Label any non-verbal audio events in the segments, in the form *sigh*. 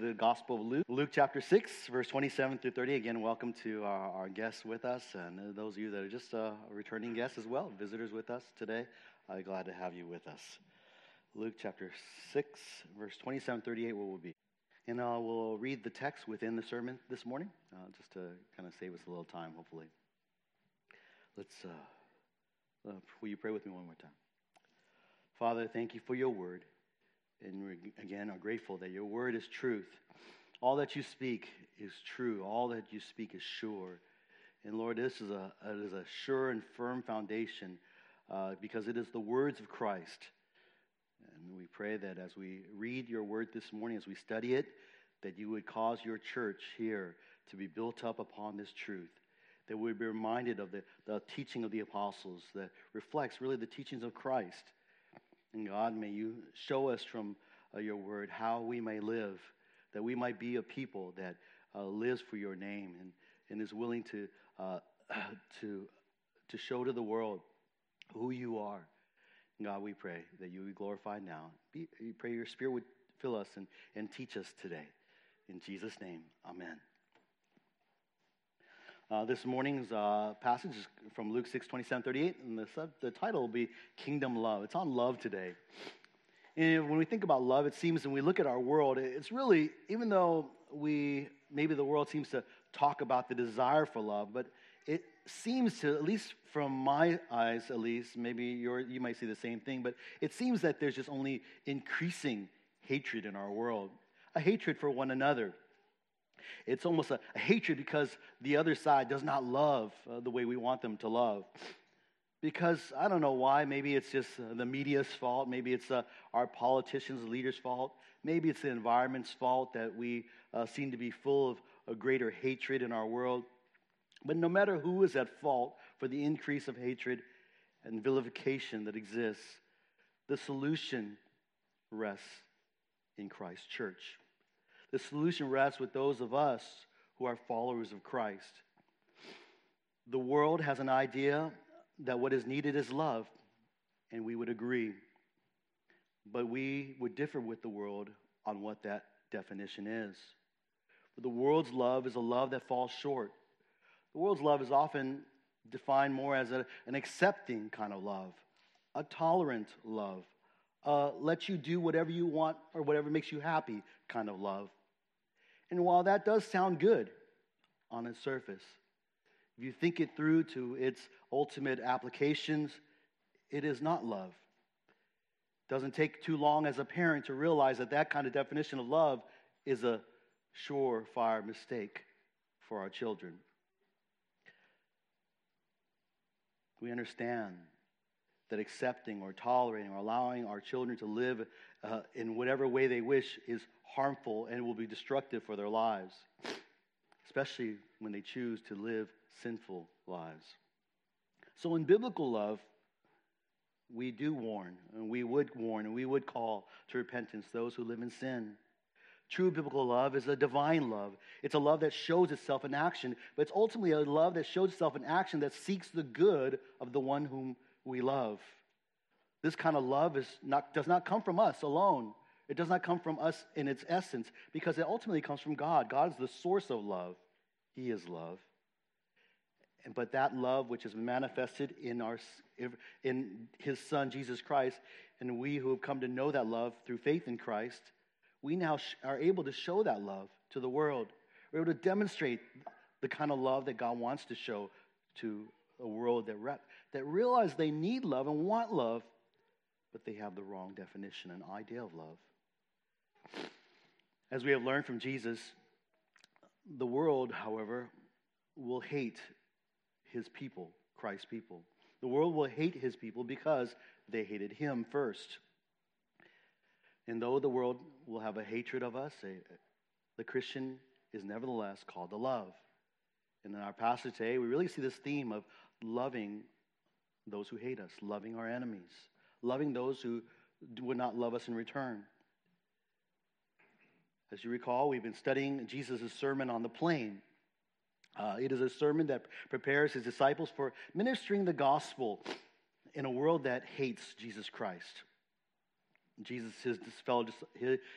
the Gospel of Luke, Luke chapter 6, verse 27 through 30. Again, welcome to our, our guests with us, and those of you that are just uh, returning guests as well, visitors with us today. I'm glad to have you with us. Luke chapter 6, verse 27 38, where we'll be. And uh, we'll read the text within the sermon this morning, uh, just to kind of save us a little time, hopefully. Let's, uh, uh, will you pray with me one more time? Father, thank you for your word. And again are grateful that your word is truth. All that you speak is true. All that you speak is sure. And Lord, this is a, it is a sure and firm foundation uh, because it is the words of Christ. And we pray that as we read your word this morning, as we study it, that you would cause your church here to be built up upon this truth. That we would be reminded of the, the teaching of the apostles that reflects really the teachings of Christ and God, may you show us from uh, your word how we may live, that we might be a people that uh, lives for your name and, and is willing to, uh, *clears throat* to, to show to the world who you are. God, we pray that you be glorified now. Be, we pray your spirit would fill us and, and teach us today. In Jesus' name, amen. Uh, this morning's uh, passage is from Luke 6, 27, 38, and the, sub, the title will be Kingdom Love. It's on love today. And when we think about love, it seems, and we look at our world, it's really, even though we, maybe the world seems to talk about the desire for love, but it seems to, at least from my eyes, at least, maybe you might see the same thing, but it seems that there's just only increasing hatred in our world, a hatred for one another. It's almost a, a hatred because the other side does not love uh, the way we want them to love. Because I don't know why. Maybe it's just uh, the media's fault. Maybe it's uh, our politicians, leaders' fault. Maybe it's the environment's fault that we uh, seem to be full of a greater hatred in our world. But no matter who is at fault for the increase of hatred and vilification that exists, the solution rests in Christ's church. The solution rests with those of us who are followers of Christ. The world has an idea that what is needed is love, and we would agree. But we would differ with the world on what that definition is. For the world's love is a love that falls short. The world's love is often defined more as a, an accepting kind of love, a tolerant love, a let you do whatever you want or whatever makes you happy kind of love. And while that does sound good on its surface, if you think it through to its ultimate applications, it is not love. It doesn't take too long as a parent to realize that that kind of definition of love is a surefire mistake for our children. We understand that accepting or tolerating or allowing our children to live uh, in whatever way they wish is harmful and will be destructive for their lives, especially when they choose to live sinful lives. So, in biblical love, we do warn, and we would warn, and we would call to repentance those who live in sin. True biblical love is a divine love. It's a love that shows itself in action, but it's ultimately a love that shows itself in action that seeks the good of the one whom we love. This kind of love is not, does not come from us alone. It does not come from us in its essence because it ultimately comes from God. God is the source of love, He is love. But that love, which is manifested in, our, in His Son, Jesus Christ, and we who have come to know that love through faith in Christ, we now are able to show that love to the world. We're able to demonstrate the kind of love that God wants to show to a world that, re- that realize they need love and want love, but they have the wrong definition and idea of love. As we have learned from Jesus, the world, however, will hate his people, Christ's people. The world will hate his people because they hated him first. And though the world will have a hatred of us, the Christian is nevertheless called to love. And in our passage today, we really see this theme of loving those who hate us, loving our enemies, loving those who would not love us in return. As you recall, we've been studying Jesus' sermon on the plain. Uh, it is a sermon that prepares his disciples for ministering the gospel in a world that hates Jesus Christ. Jesus, his fellow,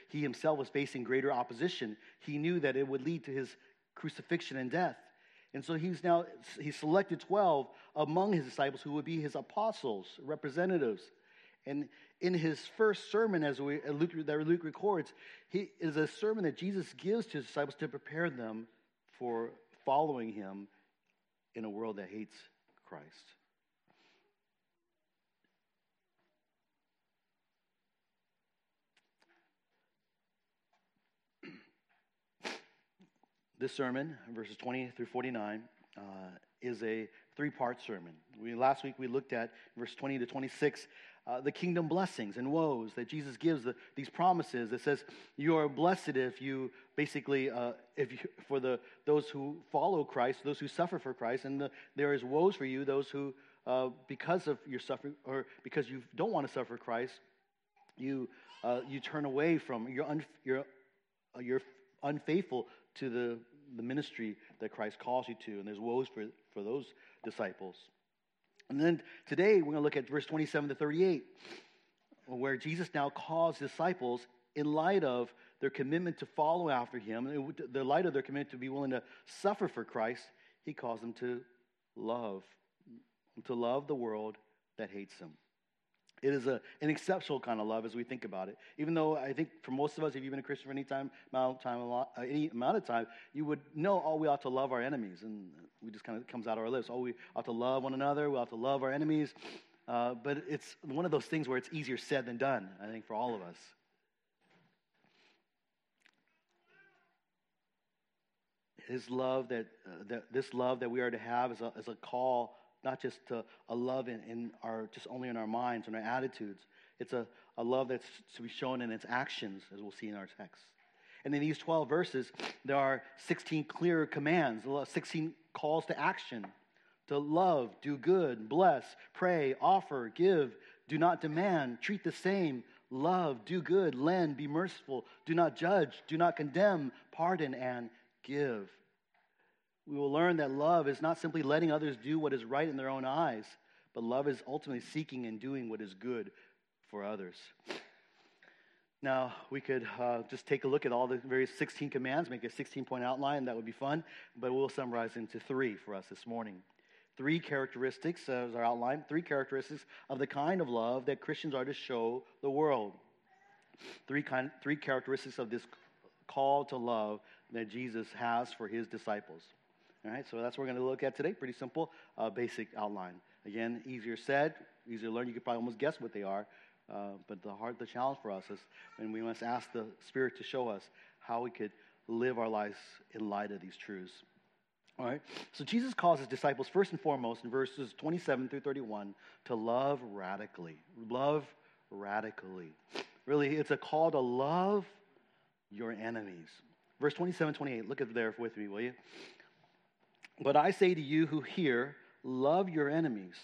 he himself was facing greater opposition. He knew that it would lead to his crucifixion and death. And so he's now, he selected 12 among his disciples who would be his apostles, representatives. And in his first sermon, as we, Luke, that Luke records, he is a sermon that Jesus gives to his disciples to prepare them for following him in a world that hates Christ. *clears throat* This sermon, verses 20 through 49, uh, is a three part sermon. We, last week we looked at verse 20 to 26, uh, the kingdom blessings and woes that Jesus gives, the, these promises that says, You are blessed if you basically, uh, if you, *laughs* for the, those who follow Christ, those who suffer for Christ, and the, there is woes for you, those who, uh, because of your suffering, or because you don't want to suffer Christ, you, uh, you turn away from, you're, un, you're, uh, you're unfaithful to the, the ministry that Christ calls you to. And there's woes for, for those disciples. And then today we're going to look at verse 27 to 38, where Jesus now calls disciples in light of their commitment to follow after him, in the light of their commitment to be willing to suffer for Christ, he calls them to love, to love the world that hates them. It is a, an exceptional kind of love as we think about it. Even though I think for most of us, if you've been a Christian for any time, amount of time, lot, uh, any amount of time, you would know, oh, we ought to love our enemies. And we just kind of comes out of our lips. Oh, we ought to love one another. We ought to love our enemies. Uh, but it's one of those things where it's easier said than done, I think, for all of us. His love that, uh, that this love that we are to have is a, is a call not just a, love in, in, our, just only in our minds and our attitudes. It's a, a love that's to be shown in its actions, as we'll see in our text. And in these 12 verses, there are 16 clear commands, 16 calls to action. To love, do good, bless, pray, offer, give, do not demand, treat the same, love, do good, lend, be merciful, do not judge, do not condemn, pardon, and give we will learn that love is not simply letting others do what is right in their own eyes, but love is ultimately seeking and doing what is good for others. Now, we could uh, just take a look at all the various 16 commands, make a 16 point outline. That would be fun, but we'll summarize into three for us this morning. Three characteristics, as our outline, three characteristics of the kind of love that Christians are to show the world. Three, kind, three characteristics of this call to love that Jesus has for his disciples. All right, so that's what we're going to look at today. Pretty simple, uh, basic outline. Again, easier said, easier to learn. You could probably almost guess what they are. Uh, but the hard, the challenge for us is when we must ask the Spirit to show us how we could live our lives in light of these truths. All right. So Jesus calls his disciples first and foremost in verses 27 through 31 to love radically. Love radically. Really, it's a call to love your enemies. Verse 27, 28. Look at there with me, will you? But I say to you who hear, love your enemies,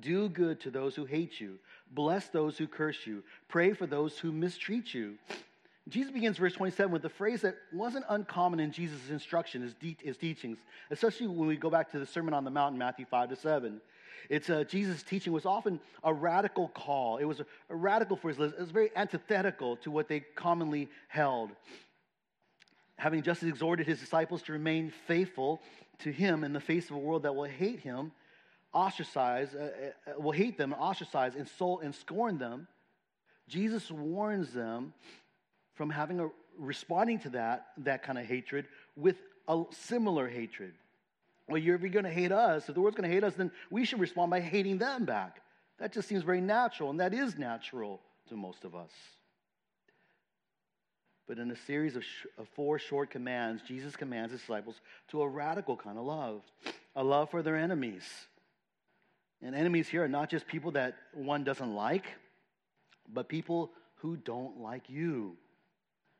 do good to those who hate you, bless those who curse you, pray for those who mistreat you. Jesus begins verse 27 with a phrase that wasn't uncommon in Jesus' instruction, his, de- his teachings, especially when we go back to the Sermon on the Mount in Matthew 5 to 7. It's uh, Jesus' teaching was often a radical call. It was a, a radical for his. It was very antithetical to what they commonly held. Having just exhorted his disciples to remain faithful to him in the face of a world that will hate him, ostracize, uh, uh, will hate them, ostracize, insult, and scorn them. Jesus warns them from having a responding to that that kind of hatred with a similar hatred. Well, you're, you're going to hate us, if the world's going to hate us, then we should respond by hating them back. That just seems very natural, and that is natural to most of us. But in a series of, sh- of four short commands, Jesus commands his disciples to a radical kind of love a love for their enemies. And enemies here are not just people that one doesn't like, but people who don't like you,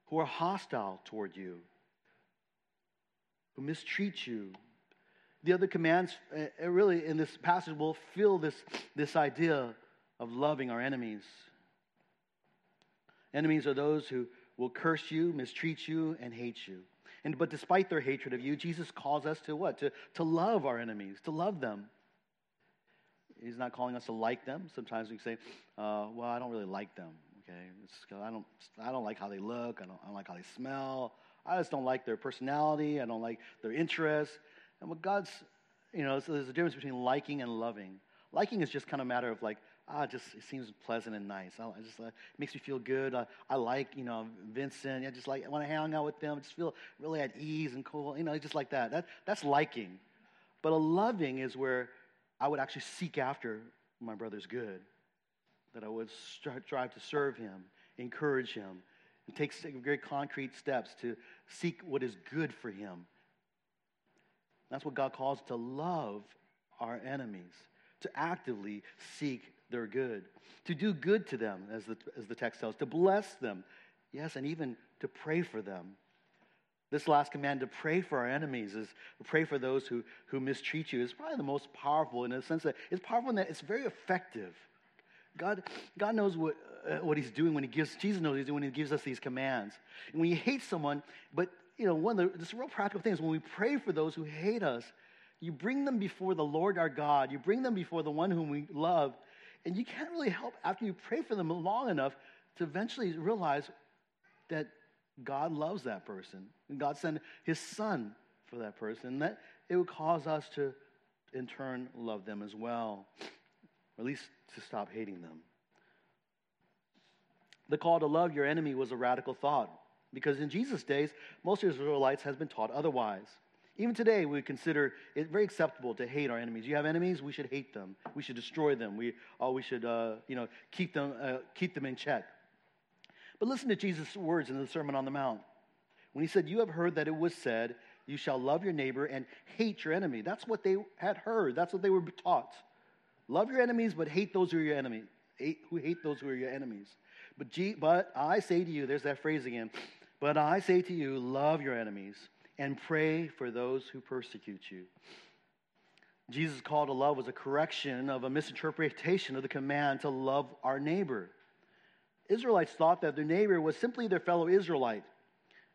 who are hostile toward you, who mistreat you. The other commands, uh, really, in this passage, will fill this, this idea of loving our enemies. Enemies are those who will curse you, mistreat you, and hate you. And but despite their hatred of you, Jesus calls us to what? To, to love our enemies, to love them. He's not calling us to like them. Sometimes we say, uh, well, I don't really like them. Okay, I don't I don't like how they look. I don't, I don't like how they smell. I just don't like their personality. I don't like their interests. And what God's, you know, so there's a difference between liking and loving. Liking is just kind of a matter of like, ah, just it seems pleasant and nice. I, I just uh, it makes me feel good. I, I like, you know, Vincent. I just like when I hang out with them, I just feel really at ease and cool. You know, just like that. That that's liking. But a loving is where I would actually seek after my brother's good. That I would strive to serve him, encourage him, and take very concrete steps to seek what is good for him. That's what God calls to love our enemies, to actively seek their good, to do good to them, as the, as the text tells, to bless them, yes, and even to pray for them. This last command to pray for our enemies is pray for those who, who mistreat you is probably the most powerful in the sense that it's powerful in that it's very effective. God, God knows what, uh, what he's doing when he gives, Jesus knows he's doing when he gives us these commands. And when you hate someone, but you know, one of the just real practical things, when we pray for those who hate us, you bring them before the Lord our God. You bring them before the one whom we love. And you can't really help after you pray for them long enough to eventually realize that God loves that person. And God sent his son for that person. That it would cause us to, in turn, love them as well, or at least to stop hating them. The call to love your enemy was a radical thought because in Jesus' days, most Israelites has been taught otherwise. Even today, we consider it very acceptable to hate our enemies. You have enemies, we should hate them. We should destroy them. We, oh, we should, uh, you know, keep them, uh, keep them in check. But listen to Jesus' words in the Sermon on the Mount. When he said, You have heard that it was said, You shall love your neighbor and hate your enemy. That's what they had heard. That's what they were taught. Love your enemies, but hate those who are your enemies. Hate, who hate those who are your enemies. But, G, but I say to you, there's that phrase again. But I say to you, love your enemies and pray for those who persecute you. Jesus' call to love was a correction of a misinterpretation of the command to love our neighbor. Israelites thought that their neighbor was simply their fellow Israelite.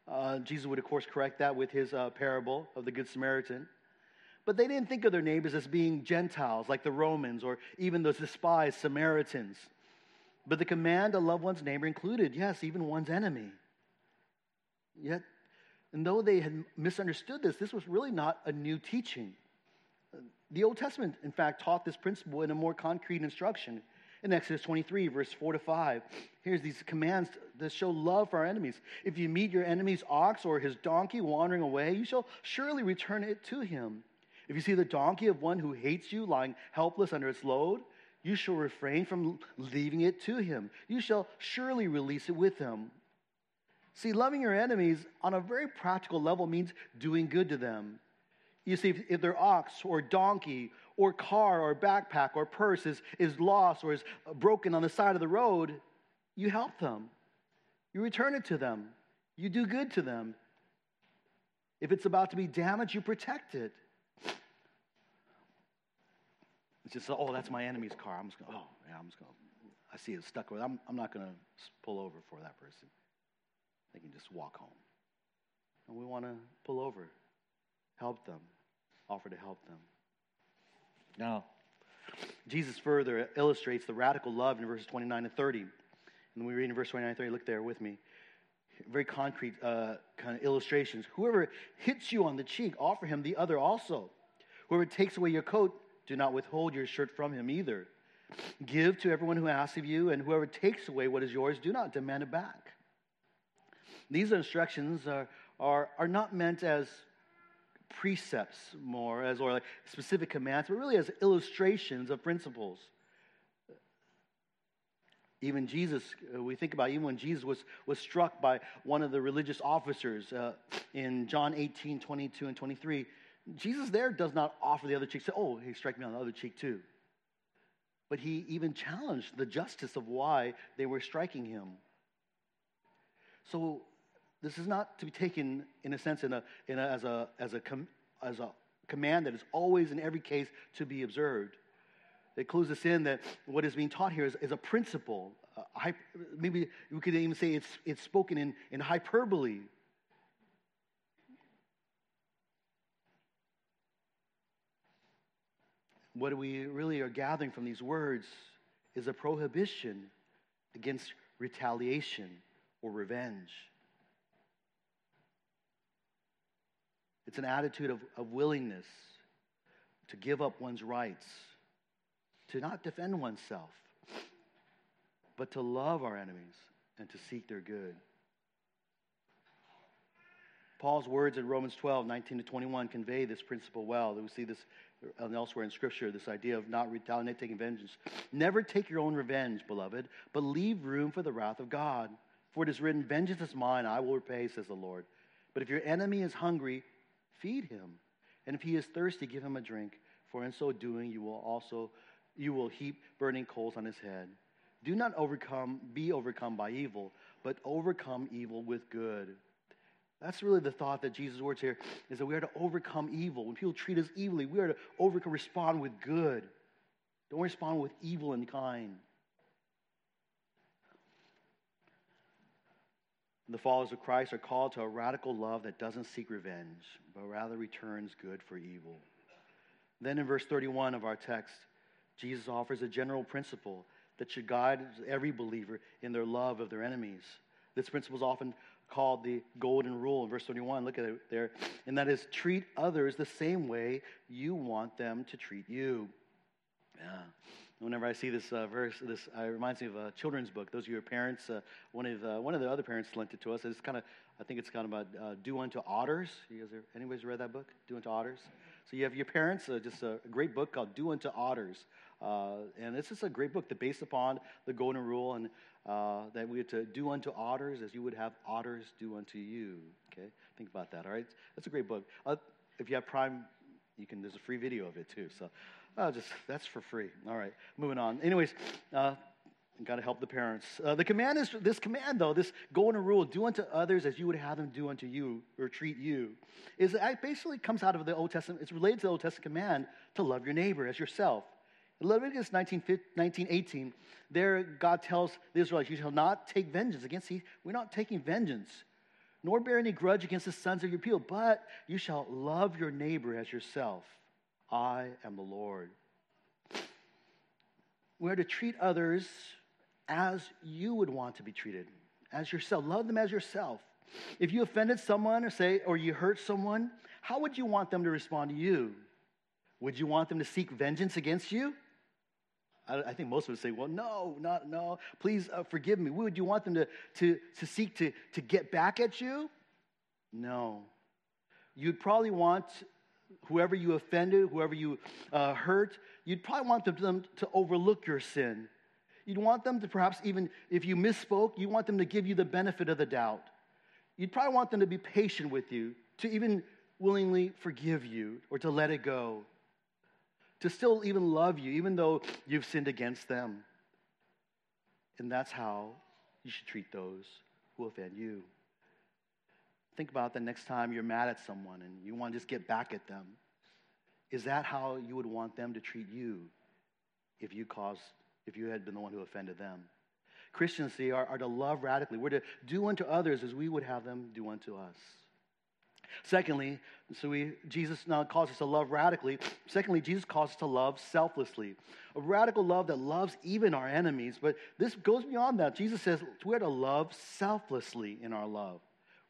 Uh, Jesus would, of course, correct that with his uh, parable of the Good Samaritan. But they didn't think of their neighbors as being Gentiles like the Romans or even those despised Samaritans. But the command to love one's neighbor included, yes, even one's enemy. Yet, and though they had misunderstood this, this was really not a new teaching. The Old Testament, in fact, taught this principle in a more concrete instruction. In Exodus 23, verse 4 to 5, here's these commands that show love for our enemies. If you meet your enemy's ox or his donkey wandering away, you shall surely return it to him. If you see the donkey of one who hates you lying helpless under its load, you shall refrain from leaving it to him. You shall surely release it with him. See, loving your enemies on a very practical level means doing good to them. You see, if, if their ox or donkey or car or backpack or purse is, is lost or is broken on the side of the road, you help them. You return it to them. You do good to them. If it's about to be damaged, you protect it. It's just, oh, that's my enemy's car. I'm just going, oh, yeah, I'm just going, I see it stuck with I'm, I'm not going to pull over for that person. They can just walk home. And we want to pull over, help them, offer to help them. Now, Jesus further illustrates the radical love in verses 29 and 30. And we read in verse 29 and 30, look there with me. Very concrete uh, kind of illustrations. Whoever hits you on the cheek, offer him the other also. Whoever takes away your coat, do not withhold your shirt from him either. Give to everyone who asks of you, and whoever takes away what is yours, do not demand it back. These instructions are, are, are not meant as precepts more, as or like specific commands, but really as illustrations of principles. Even Jesus, uh, we think about even when Jesus was, was struck by one of the religious officers uh, in John 18, 22, and 23, Jesus there does not offer the other cheek, say, oh, he strike me on the other cheek too. But he even challenged the justice of why they were striking him. So this is not to be taken, in a sense, in a, in a, as, a, as, a com, as a command that is always, in every case, to be observed. It clues us in that what is being taught here is, is a principle. Maybe we could even say it's, it's spoken in, in hyperbole. What we really are gathering from these words is a prohibition against retaliation or revenge. It's an attitude of, of willingness to give up one's rights, to not defend oneself, but to love our enemies and to seek their good. Paul's words in Romans 12, 19 to 21 convey this principle well. We see this elsewhere in Scripture, this idea of not retaliating, taking vengeance. Never take your own revenge, beloved, but leave room for the wrath of God. For it is written, Vengeance is mine, I will repay, says the Lord. But if your enemy is hungry, feed him. And if he is thirsty, give him a drink. For in so doing, you will also you will heap burning coals on his head. Do not overcome, be overcome by evil, but overcome evil with good. That's really the thought that Jesus' words here is that we are to overcome evil. When people treat us evilly, we are to overcome, respond with good. Don't respond with evil and kind. The followers of Christ are called to a radical love that doesn't seek revenge, but rather returns good for evil. Then in verse 31 of our text, Jesus offers a general principle that should guide every believer in their love of their enemies. This principle is often called the golden rule in verse 21. Look at it there. And that is treat others the same way you want them to treat you. Yeah. Whenever I see this uh, verse, this uh, reminds me of a children's book. Those of you who are parents, uh, one of the, one of the other parents lent it to us. It's kind of, I think it's kind of about uh, do unto otters. You guys, are, anybody's read that book? Do unto otters. So you have your parents, uh, just a great book called Do Unto Otters. Uh, and this is a great book that based upon the golden rule and uh, that we have to do unto otters as you would have otters do unto you. Okay, think about that. All right, that's a great book. Uh, if you have Prime, you can. There's a free video of it too. So, uh, just that's for free. All right, moving on. Anyways. Uh, Got to help the parents. Uh, the command is this command, though, this golden rule, do unto others as you would have them do unto you or treat you, is it basically comes out of the Old Testament. It's related to the Old Testament command to love your neighbor as yourself. In Leviticus 19, 19, 18, there God tells the Israelites, You shall not take vengeance against these. We're not taking vengeance, nor bear any grudge against the sons of your people, but you shall love your neighbor as yourself. I am the Lord. We're to treat others as you would want to be treated, as yourself. Love them as yourself. If you offended someone or say, or you hurt someone, how would you want them to respond to you? Would you want them to seek vengeance against you? I, I think most of us say, well, no, not, no, please uh, forgive me. Would you want them to, to, to seek to, to get back at you? No. You'd probably want whoever you offended, whoever you uh, hurt, you'd probably want them to overlook your sin. You'd want them to perhaps even, if you misspoke, you want them to give you the benefit of the doubt. You'd probably want them to be patient with you, to even willingly forgive you or to let it go to still even love you, even though you've sinned against them. And that's how you should treat those who offend you. Think about the next time you're mad at someone and you want to just get back at them. Is that how you would want them to treat you if you caused, if you had been the one who offended them? Christians see are, are to love radically. We're to do unto others as we would have them do unto us. Secondly, so we, Jesus now calls us to love radically. Secondly, Jesus calls us to love selflessly. A radical love that loves even our enemies. But this goes beyond that. Jesus says we're to love selflessly in our love.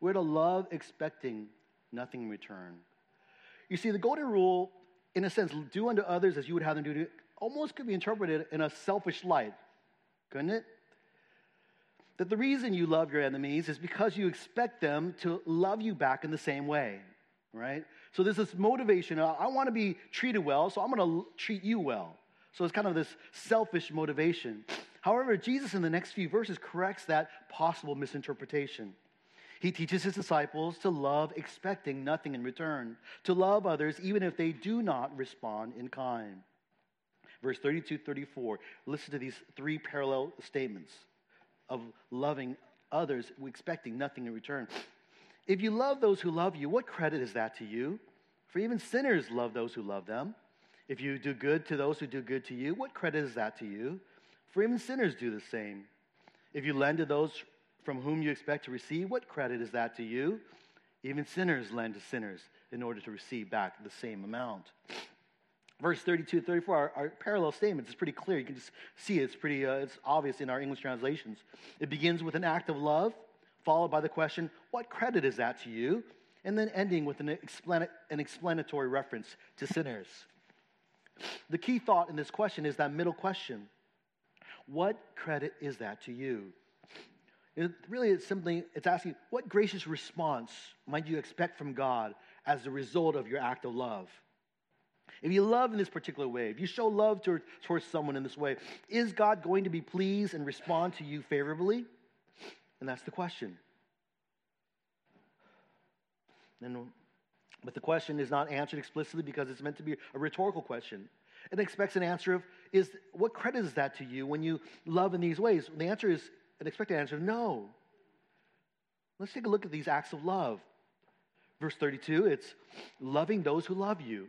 We're to love expecting nothing in return. You see, the golden rule, in a sense, do unto others as you would have them do, almost could be interpreted in a selfish light, couldn't it? that the reason you love your enemies is because you expect them to love you back in the same way, right? So there's this motivation. Uh, I want to be treated well, so I'm going to treat you well. So it's kind of this selfish motivation. However, Jesus in the next few verses corrects that possible misinterpretation. He teaches his disciples to love expecting nothing in return, to love others even if they do not respond in kind. Verse 32 34, listen to these three parallel statements of loving others, expecting nothing in return. If you love those who love you, what credit is that to you? For even sinners love those who love them. If you do good to those who do good to you, what credit is that to you? For even sinners do the same. If you lend to those from whom you expect to receive, what credit is that to you? Even sinners lend to sinners in order to receive back the same amount. verse 32 and 34 are, are, parallel statements. It's pretty clear. You can just see it. It's pretty, uh, it's obvious in our English translations. It begins with an act of love, followed by the question, What credit is that to you? And then ending with an, an explanatory reference to sinners. The key thought in this question is that middle question What credit is that to you? It really, it's simply it's asking, what gracious response might you expect from God as the result of your act of love? If you love in this particular way, if you show love towards, towards someone in this way, is God going to be pleased and respond to you favorably? And that's the question. And, but the question is not answered explicitly because it's meant to be a rhetorical question. It expects an answer of, is what credit is that to you when you love in these ways? The answer is an expected answer of no. Let's take a look at these acts of love. Verse 32, it's loving those who love you.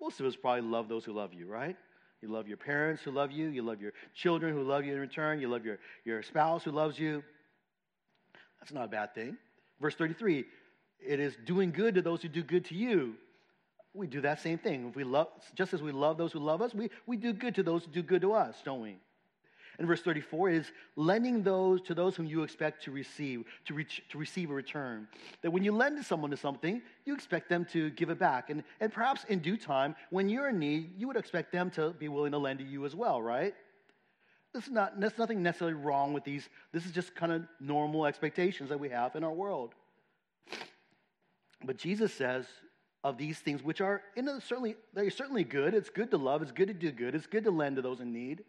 Most of us probably love those who love you, right? You love your parents who love you. You love your children who love you in return. You love your, your spouse who loves you. That's not a bad thing. Verse 33 it is doing good to those who do good to you. We do that same thing. If we love, just as we love those who love us, we, we do good to those who do good to us, don't we? And verse 34 is lending those to those whom you expect to receive, to, reach, to receive a return. That when you lend to someone to something, you expect them to give it back. And, and perhaps in due time, when you're in need, you would expect them to be willing to lend to you as well, right? This is not, there's nothing necessarily wrong with these. This is just kind of normal expectations that we have in our world. But Jesus says of these things, which are in a, certainly, they're certainly good. It's good to love. It's good to do good. It's good to lend to those in need.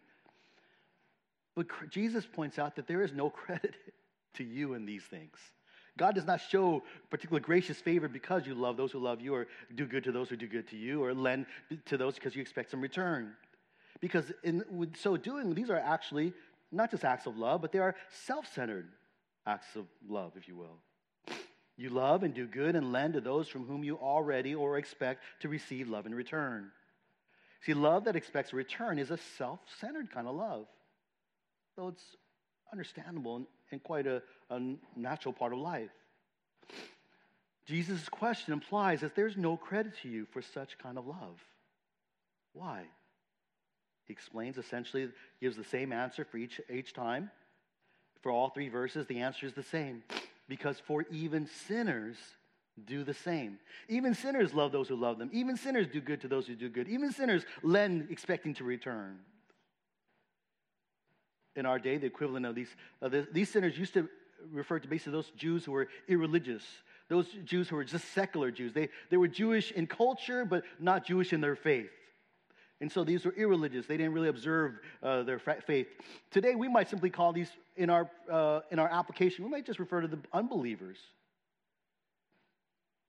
But Jesus points out that there is no *laughs* credit to you in these things. God does not show particular gracious favor because you love those who love you, or do good to those who do good to you, or lend to those because you expect some return. Because in so doing, these are actually not just acts of love, but they are self centered acts of love, if you will. You love and do good and lend to those from whom you already or expect to receive love in return. See, love that expects a return is a self centered kind of love though it's understandable and, and quite a, a natural part of life. Jesus' question implies that there's no credit to you for such kind of love. Why? He explains essentially, gives the same answer for each, each time. For all three verses, the answer is the same. Because for even sinners do the same. Even sinners love those who love them. Even sinners do good to those who do good. Even sinners lend expecting to return in our day, the equivalent of these, uh, the, these sinners used to refer to basically those Jews who were irreligious, those Jews who were just secular Jews. They, they were Jewish in culture, but not Jewish in their faith. And so these were irreligious. They didn't really observe uh, their faith. Today, we might simply call these, in our, uh, in our application, we might just refer to the unbelievers.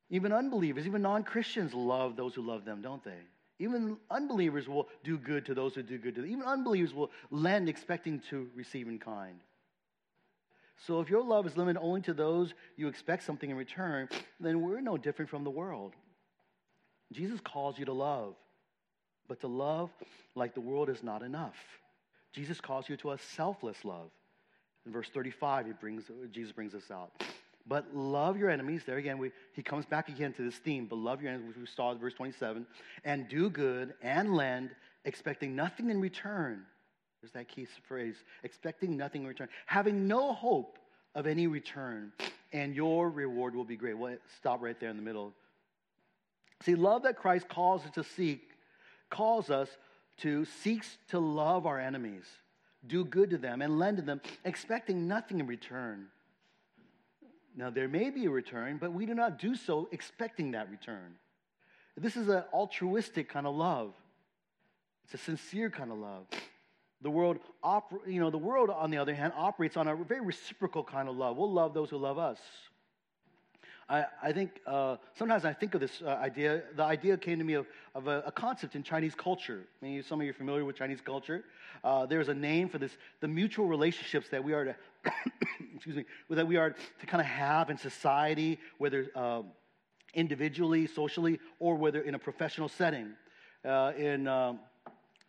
Even unbelievers, even non Christians love those who love them, don't they? Even unbelievers will do good to those who do good to them. Even unbelievers will lend expecting to receive in kind. So if your love is limited only to those you expect something in return, then we're no different from the world. Jesus calls you to love, but to love like the world is not enough. Jesus calls you to a selfless love. In verse 35, he brings, Jesus brings this out. But love your enemies. There again, we, he comes back again to this theme. But love your enemies, which we saw in verse 27. And do good and lend, expecting nothing in return. There's that key phrase expecting nothing in return. Having no hope of any return. And your reward will be great. Well, stop right there in the middle. See, love that Christ calls us to seek calls us to seek to love our enemies, do good to them, and lend to them, expecting nothing in return. Now, there may be a return, but we do not do so expecting that return. This is an altruistic kind of love. It's a sincere kind of love. The world, oper- you know, the world, on the other hand, operates on a very reciprocal kind of love. We'll love those who love us. I, I think uh, sometimes I think of this uh, idea. The idea came to me of, of a, a, concept in Chinese culture. Maybe some of you are familiar with Chinese culture. Uh, there's a name for this: the mutual relationships that we are to, *coughs* excuse me, that we are to kind of have in society, whether uh, individually, socially, or whether in a professional setting. Uh, in, um,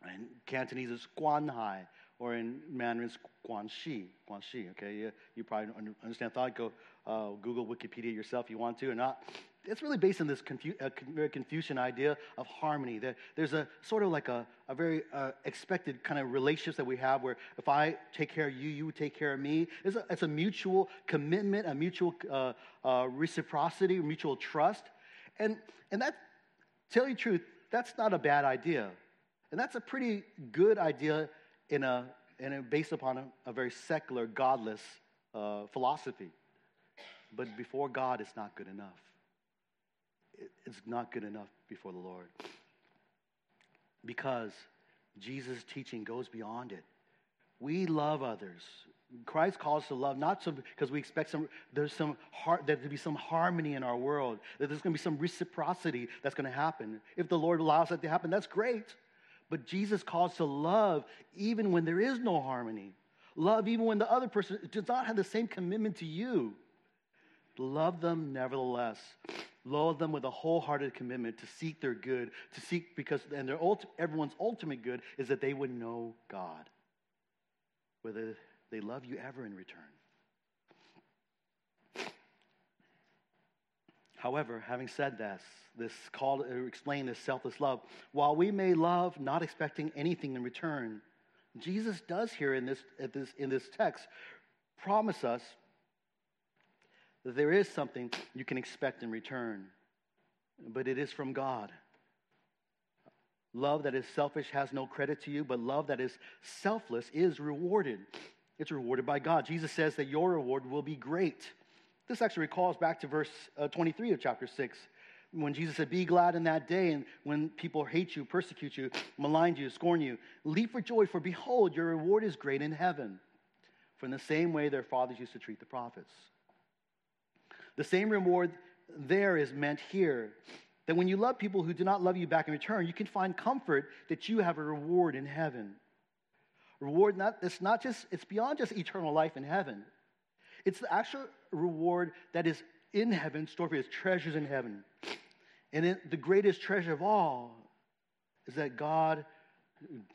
in Cantonese, it's Guanhai, or in Mandarin, it's Guanxi. Guanxi, okay? You, you probably understand. Thought go uh, Google Wikipedia yourself if you want to or not. It's really based on this confu- uh, very Confucian idea of harmony. That there's a sort of like a, a very uh, expected kind of relationships that we have where if I take care of you, you take care of me. It's a, it's a mutual commitment, a mutual uh, uh, reciprocity, mutual trust. And, and that, tell you the truth, that's not a bad idea. And that's a pretty good idea in a, in a based upon a, a very secular, godless uh, philosophy. But before God, it's not good enough it's not good enough before the Lord. Because Jesus' teaching goes beyond it. We love others. Christ calls to love not so because we expect some there's some heart there be some harmony in our world, that there's going to be some reciprocity that's going to happen. If the Lord allows that to happen, that's great. But Jesus calls to love even when there is no harmony. Love even when the other person does not have the same commitment to you. Love them nevertheless. Love them with a wholehearted commitment to seek their good, to seek because and their ulti- everyone's ultimate good is that they would know God. Whether they love you ever in return. However, having said this, this call to explain this selfless love, while we may love not expecting anything in return, Jesus does here in this, in this text promise us there is something you can expect in return, but it is from God. Love that is selfish has no credit to you, but love that is selfless is rewarded. It's rewarded by God. Jesus says that your reward will be great. This actually recalls back to verse uh, 23 of chapter 6 when Jesus said, Be glad in that day, and when people hate you, persecute you, malign you, scorn you, leap for joy, for behold, your reward is great in heaven. For in the same way their fathers used to treat the prophets. The same reward there is meant here. That when you love people who do not love you back in return, you can find comfort that you have a reward in heaven. Reward not it's not just it's beyond just eternal life in heaven. It's the actual reward that is in heaven, stored for you as treasures in heaven. And it, the greatest treasure of all is that God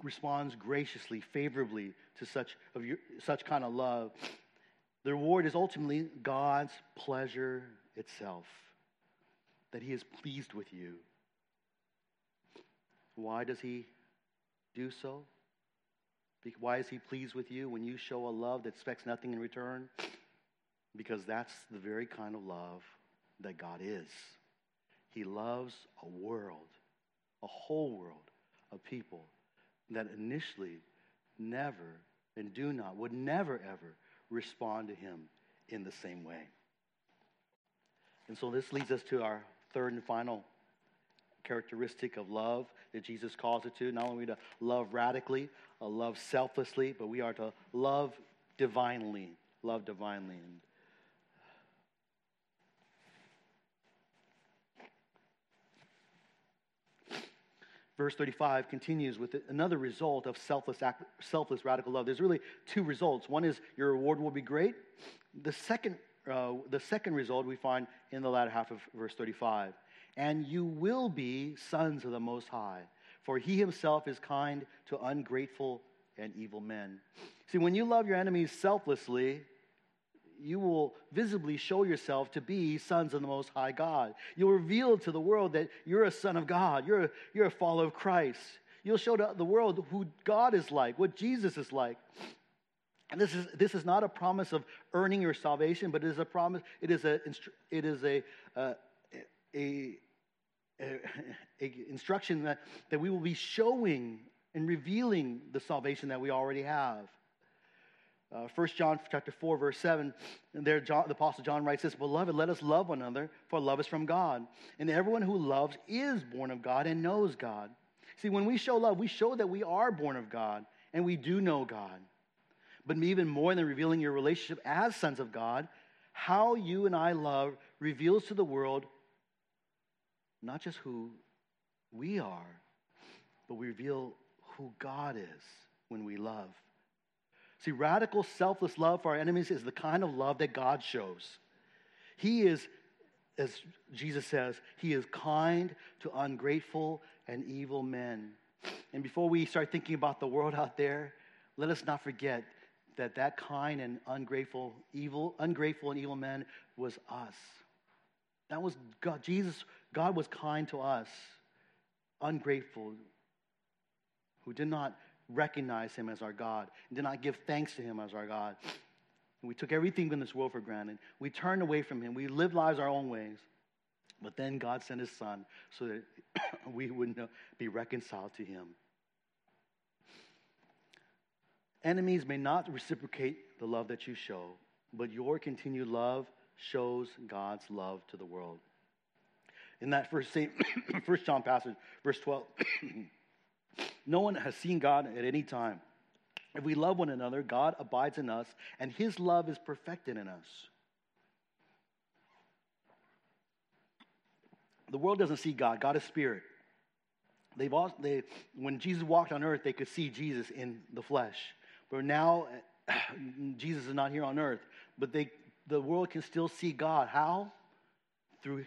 responds graciously, favorably to such of your, such kind of love. The reward is ultimately God's pleasure itself, that He is pleased with you. Why does He do so? Why is He pleased with you when you show a love that expects nothing in return? Because that's the very kind of love that God is. He loves a world, a whole world of people that initially never and do not, would never ever respond to him in the same way. And so this leads us to our third and final characteristic of love that Jesus calls it to. Not only to love radically, uh, love selflessly, but we are to love divinely. Love divinely. And verse 35 continues with another result of selfless, selfless radical love. There's really two results. One is your reward will be great. The second, uh, the second result we find in the latter half of verse 35. And you will be sons of the Most High, for he himself is kind to ungrateful and evil men. See, when you love your enemies selflessly, you will visibly show yourself to be sons of the Most High God. You'll reveal to the world that you're a son of God, you're a, you're a follower of Christ. You'll show the world who God is like, what Jesus is like. And this is, this is not a promise of earning your salvation, but it is a promise, it is a, it is a, uh, a, a, a instruction that, that we will be showing and revealing the salvation that we already have. Uh, 1 John chapter 4, verse 7, and there John, the Apostle John writes this, Beloved, let us love one another, for love is from God. And everyone who loves is born of God and knows God. See, when we show love, we show that we are born of God and we do know God. But even more than revealing your relationship as sons of God, how you and I love reveals to the world not just who we are, but we reveal who God is when we love. See, radical, selfless love for our enemies is the kind of love that God shows. He is, as Jesus says, He is kind to ungrateful and evil men. And before we start thinking about the world out there, let us not forget that that kind and ungrateful, evil, ungrateful and evil men was us. That was God. Jesus, God was kind to us, ungrateful, who did not recognize him as our God, and did not give thanks to him as our God. And we took everything in this world for granted. We turned away from him. We lived lives our own ways. But then God sent his son so that *coughs* we would be reconciled to him. Enemies may not reciprocate the love that you show, but your continued love shows God's love to the world. In that first, *coughs* first John passage, verse 12, *coughs* no one has seen God at any time. If we love one another, God abides in us, and his love is perfected in us. The world doesn't see God. God is spirit. They've also, they, when Jesus walked on earth, they could see Jesus in the flesh. But now, *clears throat* Jesus is not here on earth. But they, the world can still see God. How? Through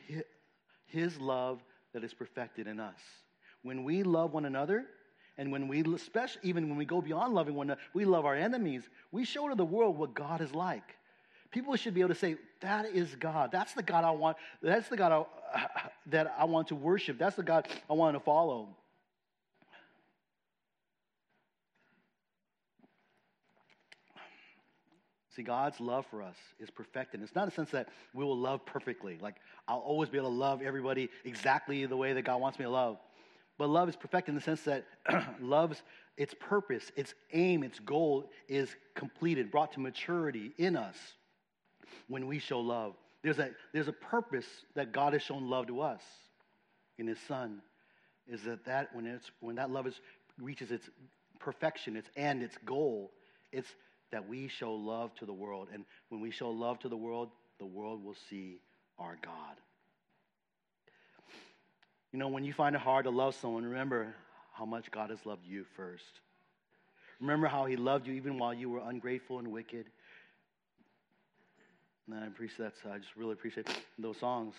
his love that is perfected in us. When we love one another, and when we, especially even when we go beyond loving one another, we love our enemies, we show to the world what God is like. People should be able to say, that is God. That's the God I want. That's the God I, *laughs* that I want to worship. That's the God I want to follow. See, God's love for us is perfected. It's not a sense that we will love perfectly. Like, I'll always be able to love everybody exactly the way that God wants me to love. But love is perfect in the sense that *clears throat* love's its purpose, its aim, its goal is completed, brought to maturity in us when we show love. There's a, there's a purpose that God has shown love to us in His Son, is that, that when, it's, when that love is, reaches its perfection, its end, its goal, it's that we show love to the world. And when we show love to the world, the world will see our God. You know, when you find it hard to love someone, remember how much God has loved you first. Remember how he loved you even while you were ungrateful and wicked. And I appreciate that. So I just really appreciate those songs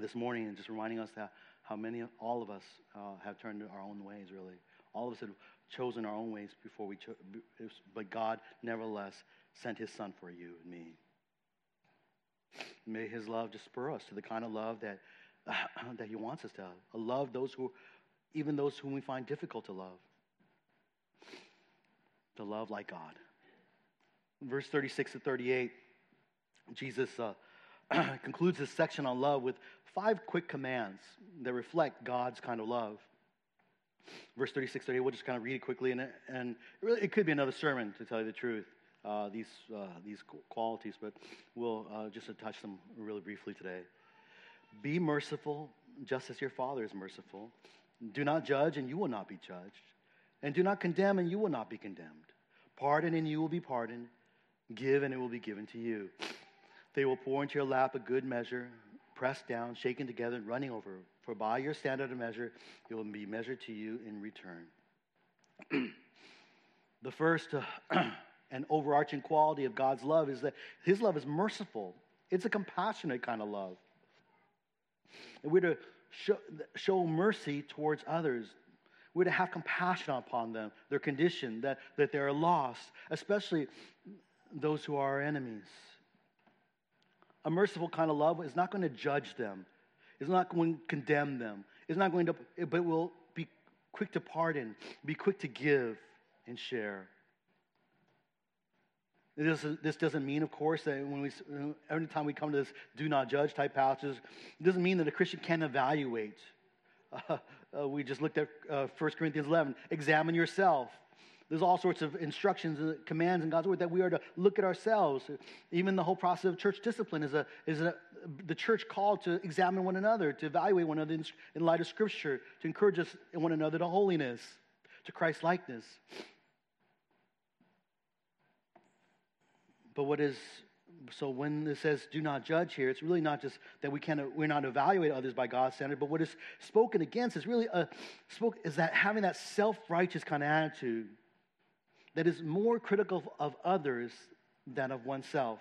this morning and just reminding us that how many, all of us uh, have turned our own ways, really. All of us have chosen our own ways before we chose, but God nevertheless sent his son for you and me. May his love just spur us to the kind of love that, *clears throat* that he wants us to have. Love those who, even those whom we find difficult to love. To love like God. Verse 36 to 38, Jesus uh, *clears throat* concludes this section on love with five quick commands that reflect God's kind of love verse 36, 38, we'll just kind of read it quickly. And, and it, really, it could be another sermon, to tell you the truth, uh, these, uh, these qualities, but we'll uh, just touch them really briefly today. Be merciful, just as your Father is merciful. Do not judge, and you will not be judged. And do not condemn, and you will not be condemned. Pardon, and you will be pardoned. Give, and it will be given to you. They will pour into your lap a good measure, pressed down, shaken together, and running over for by your standard of measure, it will be measured to you in return. *clears throat* the first uh, *clears throat* and overarching quality of God's love is that His love is merciful, it's a compassionate kind of love. And we're to show, show mercy towards others. We're to have compassion upon them, their condition, that, that they're lost, especially those who are our enemies. A merciful kind of love is not going to judge them. It's not going to condemn them. It's not going to, but will be quick to pardon, be quick to give and share. This, this doesn't mean, of course, that when we, every time we come to this do not judge type passages, it doesn't mean that a Christian can evaluate. *laughs* Uh, uh, we just looked at uh, 1 Corinthians 11. Examine yourself. There's all sorts of instructions and commands in God's word that we are to look at ourselves. Even the whole process of church discipline is, a, is a, the church called to examine one another, to evaluate one another in, in light of Scripture, to encourage us one another to holiness, to Christ likeness. But what is so when it says do not judge here, it's really not just that we can't we're not evaluate others by God's standard, but what is spoken against is really a spoke is that having that self-righteous kind of attitude that is more critical of others than of oneself.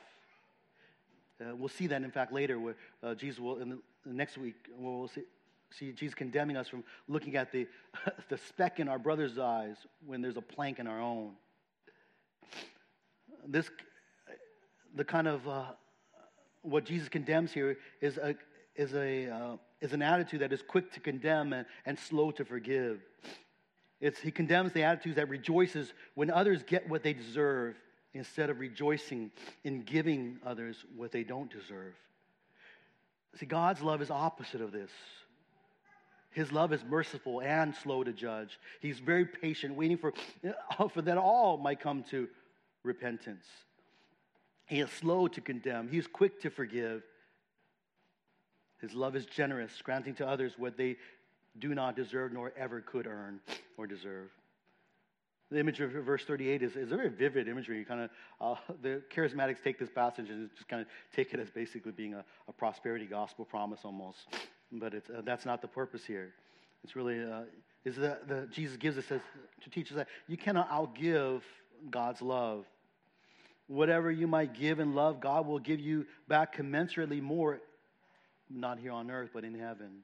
Uh, we'll see that, in fact, later, where uh, Jesus will, in the, next week, we'll see, see Jesus condemning us from looking at the, *laughs* the speck in our brother's eyes when there's a plank in our own. This, the kind of, uh, what Jesus condemns here is a, is, a, uh, is an attitude that is quick to condemn and, and slow to forgive. It's, he condemns the attitude that rejoices when others get what they deserve instead of rejoicing in giving others what they don't deserve. See, God's love is opposite of this. His love is merciful and slow to judge. He's very patient, waiting for, *laughs* for that all might come to repentance. He is slow to condemn. He is quick to forgive. His love is generous, granting to others what they do not deserve nor ever could earn or deserve. The image of verse 38 is, is a very vivid imagery. Kind of, uh, the charismatics take this passage and just kind of take it as basically being a, a prosperity gospel promise almost. But uh, that's not the purpose here. It's really, uh, is that Jesus gives us as, to teach us that you cannot outgive God's love. Whatever you might give in love, God will give you back commensurately more not here on earth, but in heaven.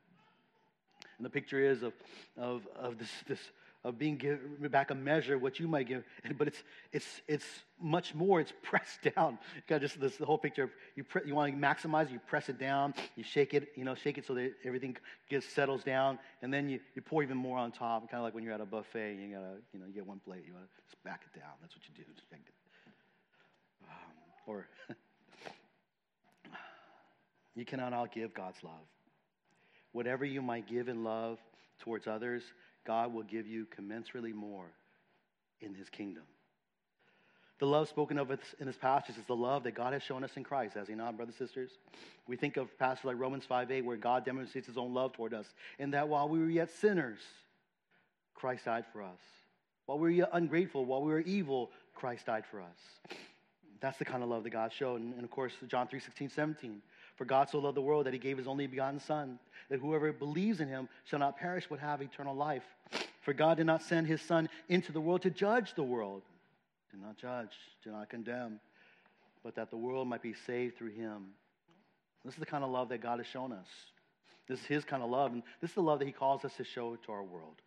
And the picture is of, of, of this, this of being given back a measure what you might give, but it's, it's, it's much more. It's *laughs* pressed down. You got just this the whole picture. you, pre, you want to maximize, you press it down, you shake it, you know, shake it so that everything gets settles down, and then you, you pour even more on top. Kind of like when you're at a buffet, you gotta, you know, you get one plate, you want to just back it down. That's what you do. Or *laughs* you cannot outgive God's love. Whatever you might give in love towards others, God will give you commensurately more in his kingdom. The love spoken of in this passage is the love that God has shown us in Christ, has he not, brothers and sisters? We think of passages like Romans 5 8, where God demonstrates his own love toward us, in that while we were yet sinners, Christ died for us. While we were yet ungrateful, while we were evil, Christ died for us. That's the kind of love that God showed. And, and of course, John 3 16, 17. For God so loved the world that he gave his only begotten Son, that whoever believes in him shall not perish but have eternal life. For God did not send his Son into the world to judge the world. Do not judge, do not condemn, but that the world might be saved through him. This is the kind of love that God has shown us. This is his kind of love, and this is the love that he calls us to show to our world.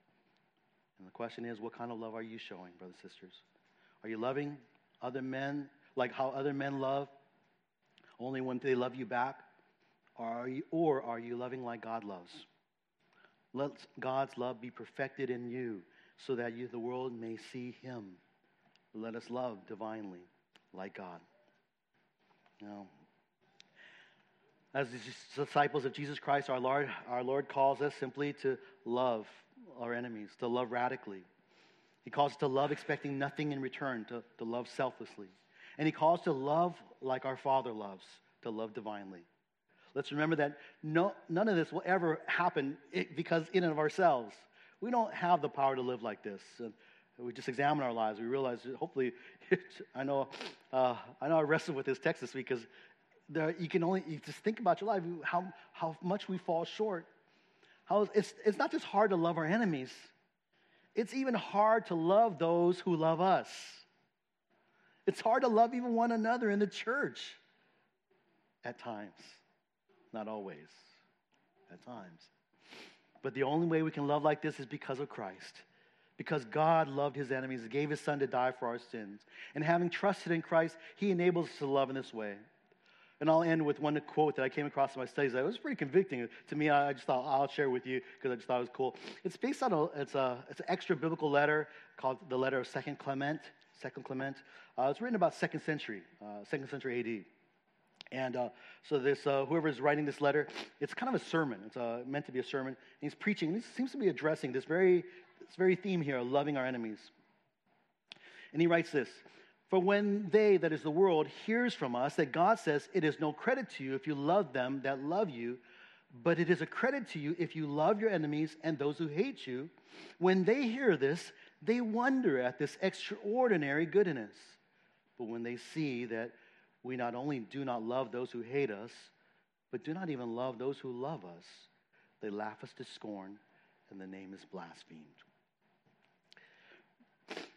And the question is, what kind of love are you showing, brothers and sisters? Are you loving other men like how other men love? only when they love you back? Or are you, or are you loving like God loves? Let God's love be perfected in you so that you, the world may see him. Let us love divinely like God. Now, as disciples of Jesus Christ, our Lord, our Lord calls us simply to love our enemies, to love radically. He calls us to love expecting nothing in return, to, to love selflessly. And he calls to love like our Father loves, to love divinely. Let's remember that no, none of this will ever happen because in and of ourselves. We don't have the power to live like this. And we just examine our lives. We realize, hopefully, *laughs* I know, uh, I know I wrestled with this text this week because there, you can only you just think about your life, how, how much we fall short. How it's, it's not just hard to love our enemies, it's even hard to love those who love us. It's hard to love even one another in the church at times. Not always, at times. But the only way we can love like this is because of Christ. Because God loved his enemies, gave his son to die for our sins. And having trusted in Christ, he enables us to love in this way. And I'll end with one quote that I came across in my studies that was pretty convicting to me. I just thought I'll share with you because I just thought it was cool. It's based on a, it's a, it's an extra biblical letter called the letter of Second Clement. Second Clement. Uh, it's written about second century, uh, second century AD. And uh, so this, uh, whoever is writing this letter, it's kind of a sermon. It's uh, meant to be a sermon. And he's preaching. And he seems to be addressing this very, this very theme here, loving our enemies. And he writes this. For when they, that is the world, hears from us that God says, It is no credit to you if you love them that love you, but it is a credit to you if you love your enemies and those who hate you. When they hear this, they wonder at this extraordinary goodness. But when they see that we not only do not love those who hate us, but do not even love those who love us, they laugh us to scorn, and the name is blasphemed.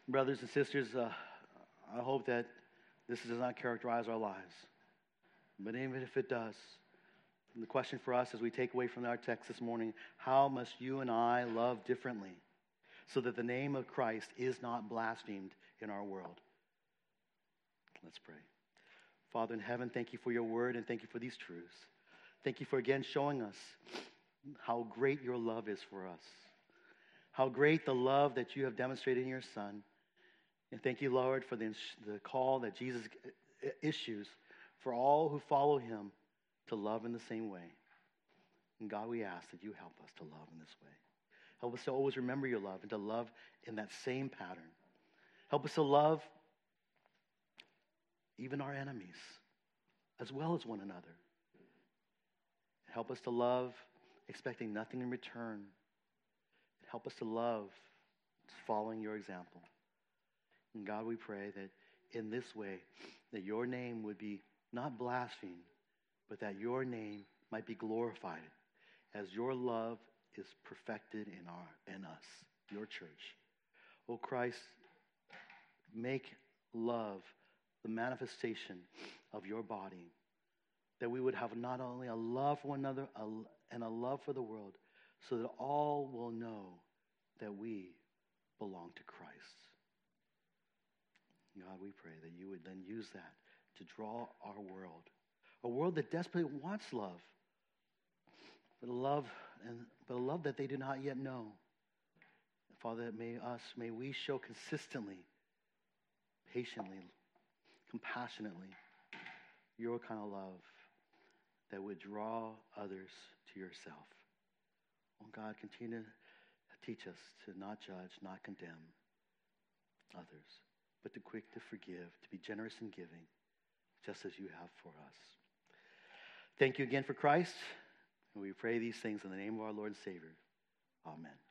Brothers and sisters, uh, I hope that this does not characterize our lives. But even if it does, the question for us as we take away from our text this morning how must you and I love differently so that the name of Christ is not blasphemed in our world? Let's pray. Father in heaven, thank you for your word and thank you for these truths. Thank you for again showing us how great your love is for us, how great the love that you have demonstrated in your Son. And thank you, Lord, for the, the call that Jesus issues for all who follow him to love in the same way. And God, we ask that you help us to love in this way. Help us to always remember your love and to love in that same pattern. Help us to love even our enemies as well as one another. Help us to love expecting nothing in return. Help us to love following your example. And God, we pray that in this way, that your name would be not blasphemed, but that your name might be glorified as your love is perfected in, our, in us, your church. Oh Christ, make love the manifestation of your body, that we would have not only a love for one another and a love for the world, so that all will know that we belong to Christ. God, we pray that you would then use that to draw our world, a world that desperately wants love, but a love and but love that they do not yet know. Father, may us, may we show consistently, patiently, compassionately your kind of love that would draw others to yourself. Oh God, continue to teach us to not judge, not condemn others, but to quick to forgive, to be generous in giving, just as you have for us. Thank you again for Christ. And we pray these things in the name of our Lord and Savior. Amen.